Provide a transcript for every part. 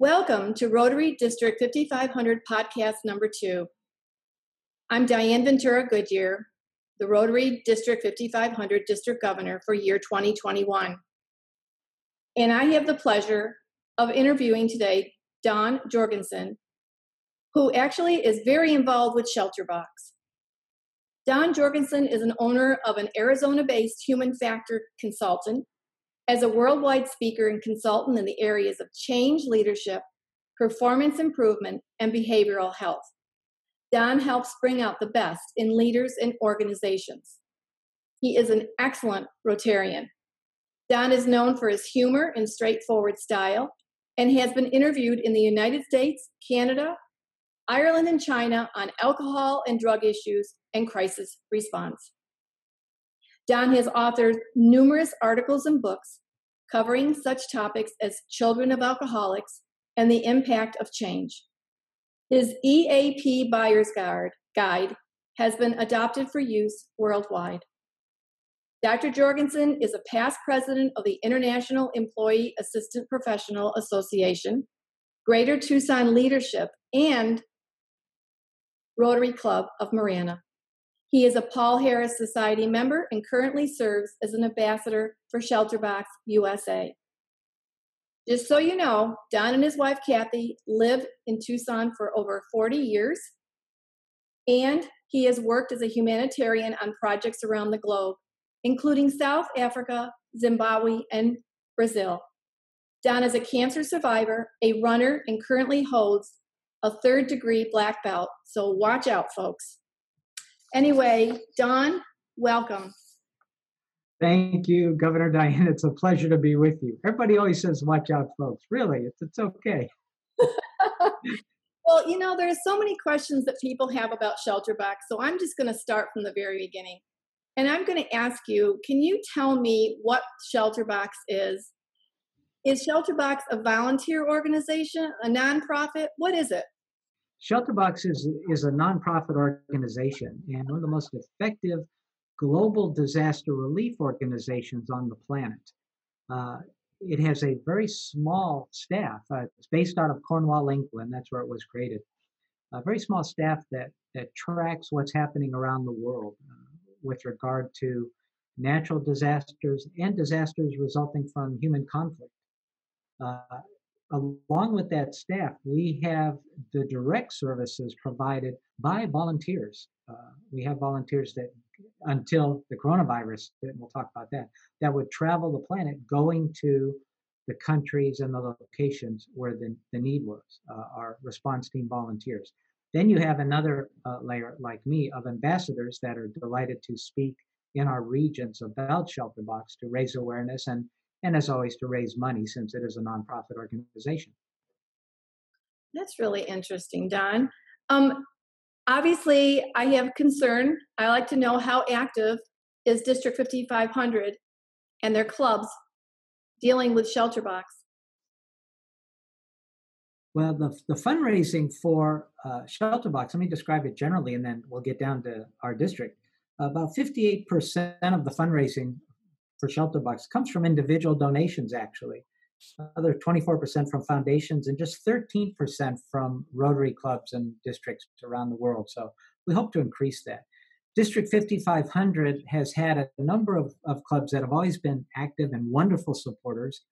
Welcome to Rotary District 5500 podcast number two. I'm Diane Ventura Goodyear, the Rotary District 5500 District Governor for year 2021. And I have the pleasure of interviewing today Don Jorgensen, who actually is very involved with Shelterbox. Don Jorgensen is an owner of an Arizona based human factor consultant, as a worldwide speaker and consultant in the areas of change leadership, performance improvement, and behavioral health. Don helps bring out the best in leaders and organizations. He is an excellent Rotarian. Don is known for his humor and straightforward style and has been interviewed in the United States, Canada, Ireland, and China on alcohol and drug issues and crisis response. Don has authored numerous articles and books covering such topics as children of alcoholics and the impact of change. His EAP Buyer's Guide, has been adopted for use worldwide. Dr. Jorgensen is a past president of the International Employee Assistant Professional Association, Greater Tucson Leadership, and Rotary Club of Marana. He is a Paul Harris Society member and currently serves as an ambassador for Shelterbox USA. Just so you know, Don and his wife Kathy live in Tucson for over 40 years, and he has worked as a humanitarian on projects around the globe, including South Africa, Zimbabwe, and Brazil. Don is a cancer survivor, a runner, and currently holds a third degree black belt, so watch out, folks. Anyway, Don, welcome. Thank you, Governor Diane. It's a pleasure to be with you. Everybody always says, watch out, folks. Really, it's, it's okay. well, you know, there's so many questions that people have about Shelterbox, so I'm just going to start from the very beginning. And I'm going to ask you can you tell me what Shelterbox is? Is Shelterbox a volunteer organization, a nonprofit? What is it? Shelterbox is, is a nonprofit organization and one of the most effective global disaster relief organizations on the planet. Uh, it has a very small staff. Uh, it's based out of Cornwall, England. That's where it was created. A very small staff that, that tracks what's happening around the world uh, with regard to natural disasters and disasters resulting from human conflict. Along with that staff, we have the direct services provided by volunteers. Uh, we have volunteers that until the coronavirus, and we'll talk about that, that would travel the planet going to the countries and the locations where the, the need was, uh, our response team volunteers. Then you have another uh, layer, like me, of ambassadors that are delighted to speak in our regions about Shelterbox to raise awareness and, and as always, to raise money since it is a nonprofit organization. That's really interesting, Don. Um, obviously I have concern. I like to know how active is District 5500 and their clubs dealing with Shelterbox. Well, the, the fundraising for uh, Shelterbox, let me describe it generally and then we'll get down to our district. About 58% of the fundraising for Shelterbox comes from individual donations, actually another 24% from foundations, and just 13% from Rotary clubs and districts around the world. So we hope to increase that. District 5500 has had a number of, of clubs that have always been active and wonderful supporters,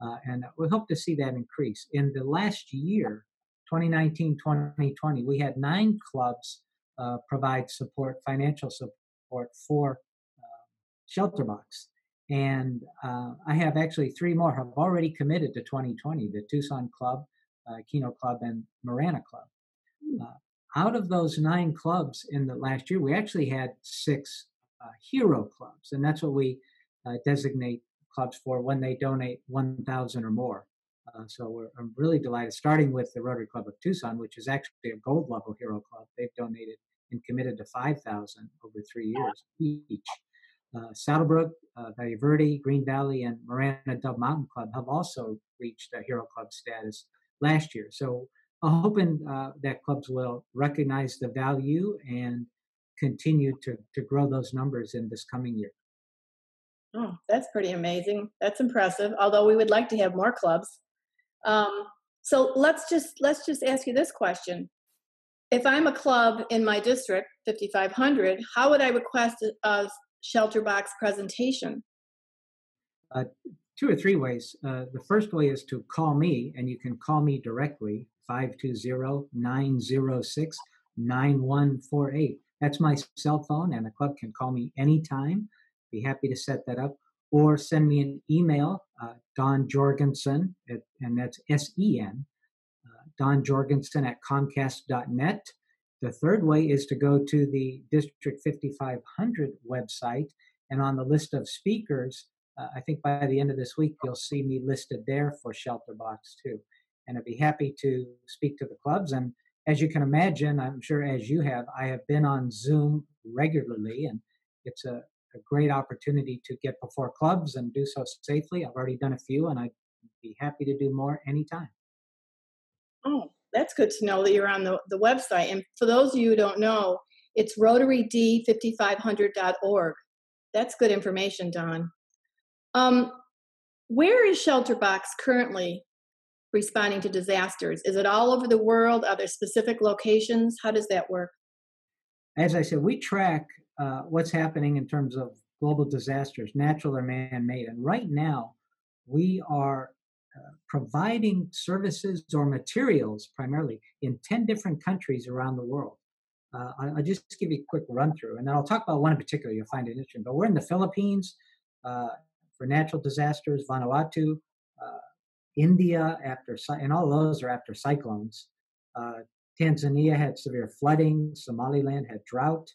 uh, and we hope to see that increase. In the last year, 2019 2020, we had nine clubs uh, provide support, financial support for uh, Shelterbox. And uh, I have actually three more have already committed to 2020 the Tucson Club, uh, Kino Club, and Marana Club. Hmm. Uh, out of those nine clubs in the last year, we actually had six uh, hero clubs, and that's what we uh, designate clubs for when they donate 1,000 or more. Uh, so we're, I'm really delighted, starting with the Rotary Club of Tucson, which is actually a gold level hero club. They've donated and committed to 5,000 over three years each. Uh, SaddleBrooke, uh, Valle Verde, Green Valley, and Marana Dove Mountain Club have also reached a Hero Club status last year. So I'm hoping uh, that clubs will recognize the value and continue to, to grow those numbers in this coming year. Oh, that's pretty amazing. That's impressive. Although we would like to have more clubs. Um, So let's just let's just ask you this question. If I'm a club in my district, 5500, how would I request a, a shelter box presentation? Uh, two or three ways. Uh, the first way is to call me, and you can call me directly 520 906 9148. That's my cell phone, and the club can call me anytime. Be happy to set that up. Or send me an email, uh, Don Jorgensen, at, and that's S E N, uh, Don Jorgensen at Comcast.net. The third way is to go to the District 5500 website, and on the list of speakers, uh, I think by the end of this week, you'll see me listed there for Shelter Box too. And I'd be happy to speak to the clubs. And as you can imagine, I'm sure as you have, I have been on Zoom regularly, and it's a, a great opportunity to get before clubs and do so safely. I've already done a few, and I'd be happy to do more anytime. Oh, that's good to know that you're on the, the website. And for those of you who don't know, it's rotaryd5500.org. That's good information, Don. Um, where is Shelterbox currently responding to disasters? Is it all over the world? Are there specific locations? How does that work? As I said, we track uh, what's happening in terms of global disasters, natural or man made. And right now, we are providing services or materials primarily in 10 different countries around the world. Uh, I'll just give you a quick run through, and then I'll talk about one in particular. You'll find it interesting. But we're in the Philippines uh, for natural disasters, Vanuatu, uh, India after, and all those are after cyclones. Uh, Tanzania had severe flooding. Somaliland had drought.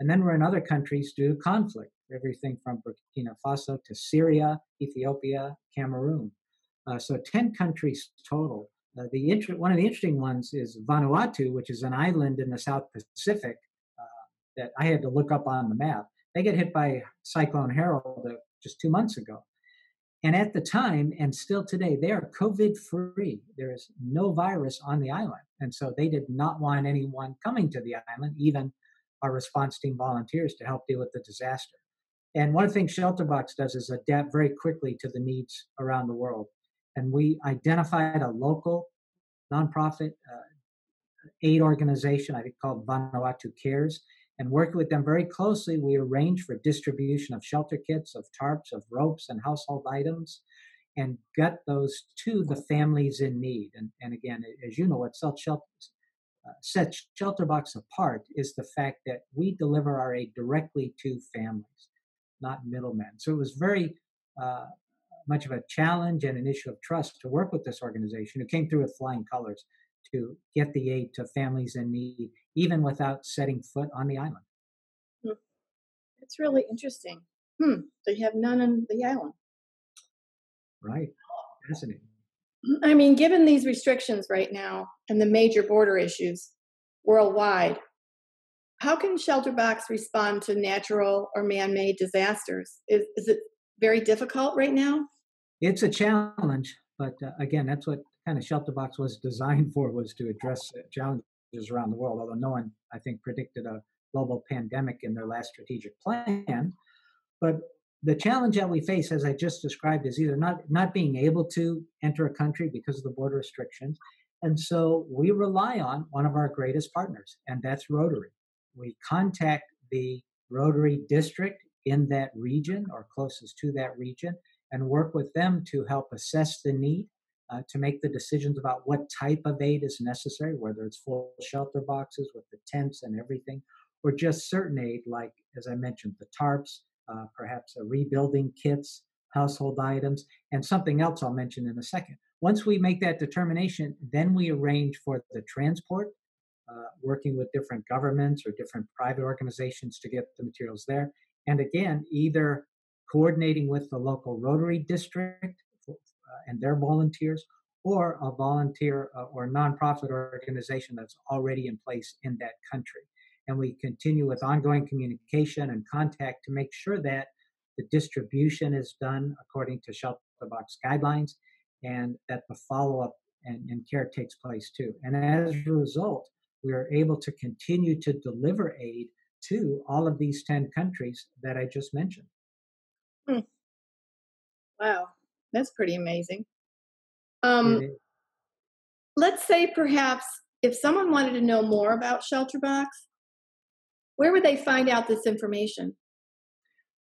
And then we're in other countries due to conflict, everything from Burkina Faso to Syria, Ethiopia, Cameroon. Uh, so 10 countries total. Uh, the inter- one of the interesting ones is Vanuatu, which is an island in the South Pacific uh, that I had to look up on the map. They get hit by Cyclone Harold uh, just two months ago. And at the time, and still today, they are COVID free. There is no virus on the island. And so they did not want anyone coming to the island, even our response team volunteers, to help deal with the disaster. And one of the things Shelterbox does is adapt very quickly to the needs around the world. And we identified a local nonprofit uh, aid organization, I think called Vanuatu Cares, and working with them very closely, we arranged for distribution of shelter kits, of tarps, of ropes, and household items, and got those to the families in need. And, and again, as you know, what sets shelter, uh, apart is the fact that we deliver our aid directly to families, not middlemen. So it was very uh, much of a challenge and an issue of trust to work with this organization who came through with flying colors to get the aid to families in need, even without setting foot on the island. Hmm. It's really interesting. Hmm. They have none on the island. Right. Fascinating. I mean, given these restrictions right now and the major border issues worldwide, how can Shelterbox respond to natural or man made disasters? Is, is it very difficult right now? It's a challenge, but uh, again, that's what kind of Shelterbox was designed for was to address challenges around the world. Although no one, I think, predicted a global pandemic in their last strategic plan, but the challenge that we face, as I just described, is either not not being able to enter a country because of the border restrictions, and so we rely on one of our greatest partners, and that's Rotary. We contact the Rotary district in that region or closest to that region and work with them to help assess the need uh, to make the decisions about what type of aid is necessary, whether it's full shelter boxes with the tents and everything, or just certain aid, like, as I mentioned, the tarps, uh, perhaps rebuilding kits, household items, and something else I'll mention in a second. Once we make that determination, then we arrange for the transport, uh, working with different governments or different private organizations to get the materials there. And again, either coordinating with the local Rotary district uh, and their volunteers, or a volunteer uh, or nonprofit organization that's already in place in that country. And we continue with ongoing communication and contact to make sure that the distribution is done according to shelter box guidelines and that the follow up and, and, care takes place too. And as a result, we are able to continue to deliver aid to all of these 10 countries that I just mentioned. Hmm. Wow. That's pretty amazing. Um, let's say perhaps if someone wanted to know more about ShelterBox, where would they find out this information?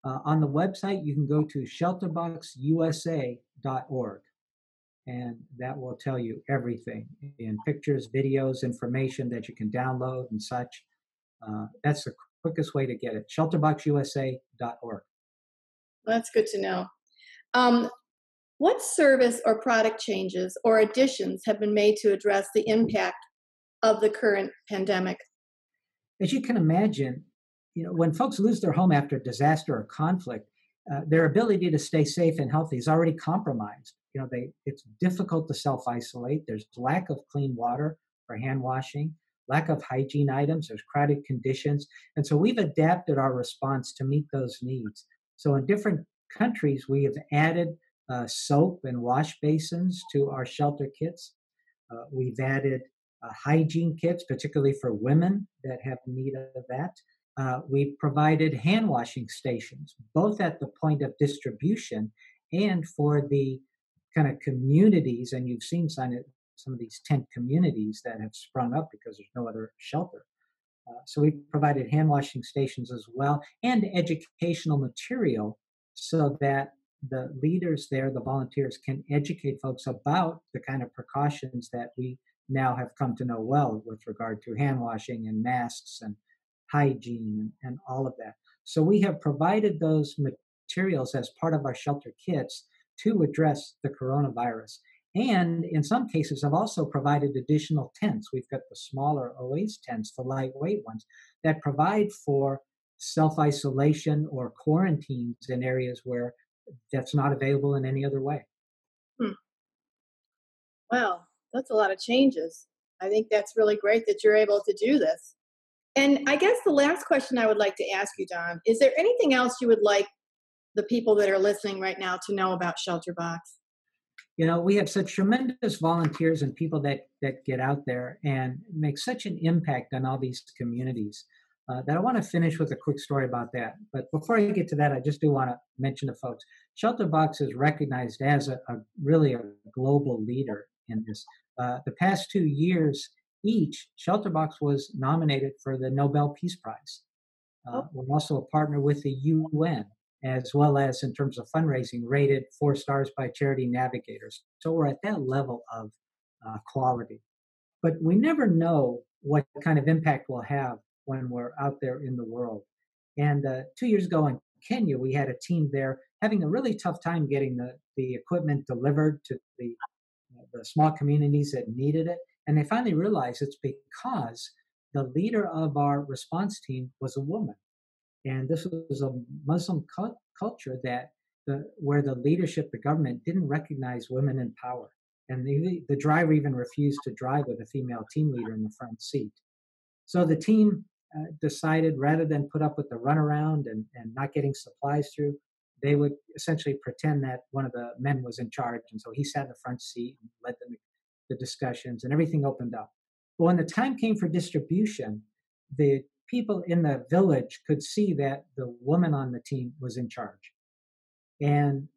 Uh, on the website, you can go to shelterboxusa.org, and that will tell you everything in pictures, videos, information that you can download and such. Uh, that's the quickest way to get it. Shelterboxusa.org. That's good to know. Um, what service or product changes or additions have been made to address the impact of the current pandemic? As you can imagine, you know, when folks lose their home after disaster or conflict, uh, their ability to stay safe and healthy is already compromised. You know, they it's difficult to self isolate. There's lack of clean water for hand washing, lack of hygiene items. There's crowded conditions, and so we've adapted our response to meet those needs. So in different countries, we have added uh, soap and wash basins to our shelter kits. Uh, we've added uh, hygiene kits, particularly for women that have need of that. Uh, we've provided hand washing stations, both at the point of distribution and for the kind of communities. And you've seen some, some of these tent communities that have sprung up because there's no other shelter. Uh, so we've provided hand washing stations as well and educational material so that the leaders there, the volunteers, can educate folks about the kind of precautions that we now have come to know well with regard to hand washing and masks and hygiene and, and all of that. So we have provided those materials as part of our shelter kits to address the coronavirus. And in some cases, I've also provided additional tents. We've got the smaller OAS tents, the lightweight ones, that provide for self isolation or quarantines in areas where that's not available in any other way. Hmm. Well, that's a lot of changes. I think that's really great that you're able to do this. And I guess the last question I would like to ask you, Don, is there anything else you would like the people that are listening right now to know about ShelterBox? You know, we have such tremendous volunteers and people that that get out there and make such an impact on all these communities. Uh, that I want to finish with a quick story about that. But before I get to that, I just do want to mention to folks ShelterBox is recognized as a, a really a global leader in this. Uh, the past two years, each, ShelterBox was nominated for the Nobel Peace Prize. Uh, oh. We're also a partner with the UN, as well as in terms of fundraising, rated four stars by Charity Navigators. So we're at that level of uh, quality. But we never know what kind of impact we'll have when we're out there in the world. And uh, two years ago in Kenya, we had a team there having a really tough time getting the, the equipment delivered to the, the small communities that needed it. And they finally realized it's because the leader of our response team was a woman. And this was a Muslim cu- culture that the, where the leadership, the government didn't recognize women in power. And the, the driver even refused to drive with a female team leader in the front seat. So the team uh, decided rather than put up with the runaround and, and not getting supplies through, they would essentially pretend that one of the men was in charge. And so he sat in the front seat and led the discussions, and everything opened up. But when the time came for distribution, the people in the village could see that the woman on the team was in charge. And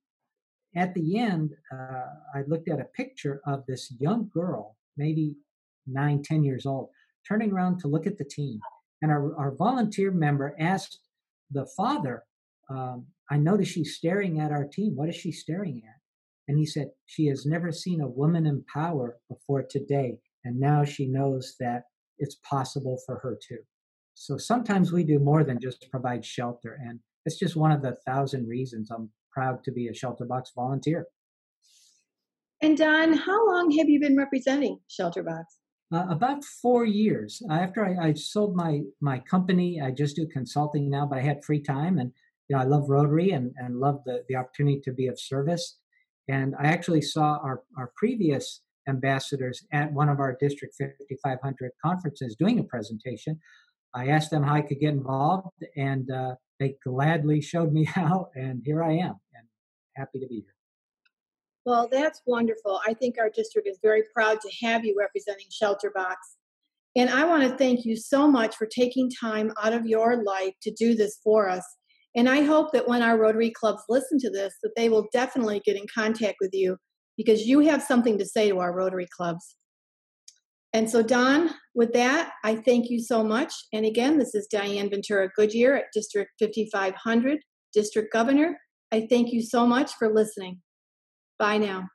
at the end, uh, I looked at a picture of this young girl, maybe nine, ten years old, turning around to look at the team. And our, our volunteer member asked the father, um, I noticed she's staring at our team. What is she staring at? And he said, She has never seen a woman in power before today. And now she knows that it's possible for her too. So sometimes we do more than just provide shelter. And it's just one of the thousand reasons I'm proud to be a ShelterBox volunteer. And Don, how long have you been representing ShelterBox? Uh, about four years after I, I, sold my my company, I just do consulting now. But I had free time, and you know I love Rotary and and love the the opportunity to be of service. And I actually saw our our previous ambassadors at one of our District 5500 conferences doing a presentation. I asked them how I could get involved, and uh, they gladly showed me how. And here I am, and happy to be here. Well, that's wonderful. I think our district is very proud to have you representing ShelterBox. And I want to thank you so much for taking time out of your life to do this for us. And I hope that when our Rotary clubs listen to this, that they will definitely get in contact with you because you have something to say to our Rotary clubs. And so, Don, with that, I thank you so much. And again, this is Diane Ventura Goodyear at District 5500, District Governor. I thank you so much for listening. Bye now.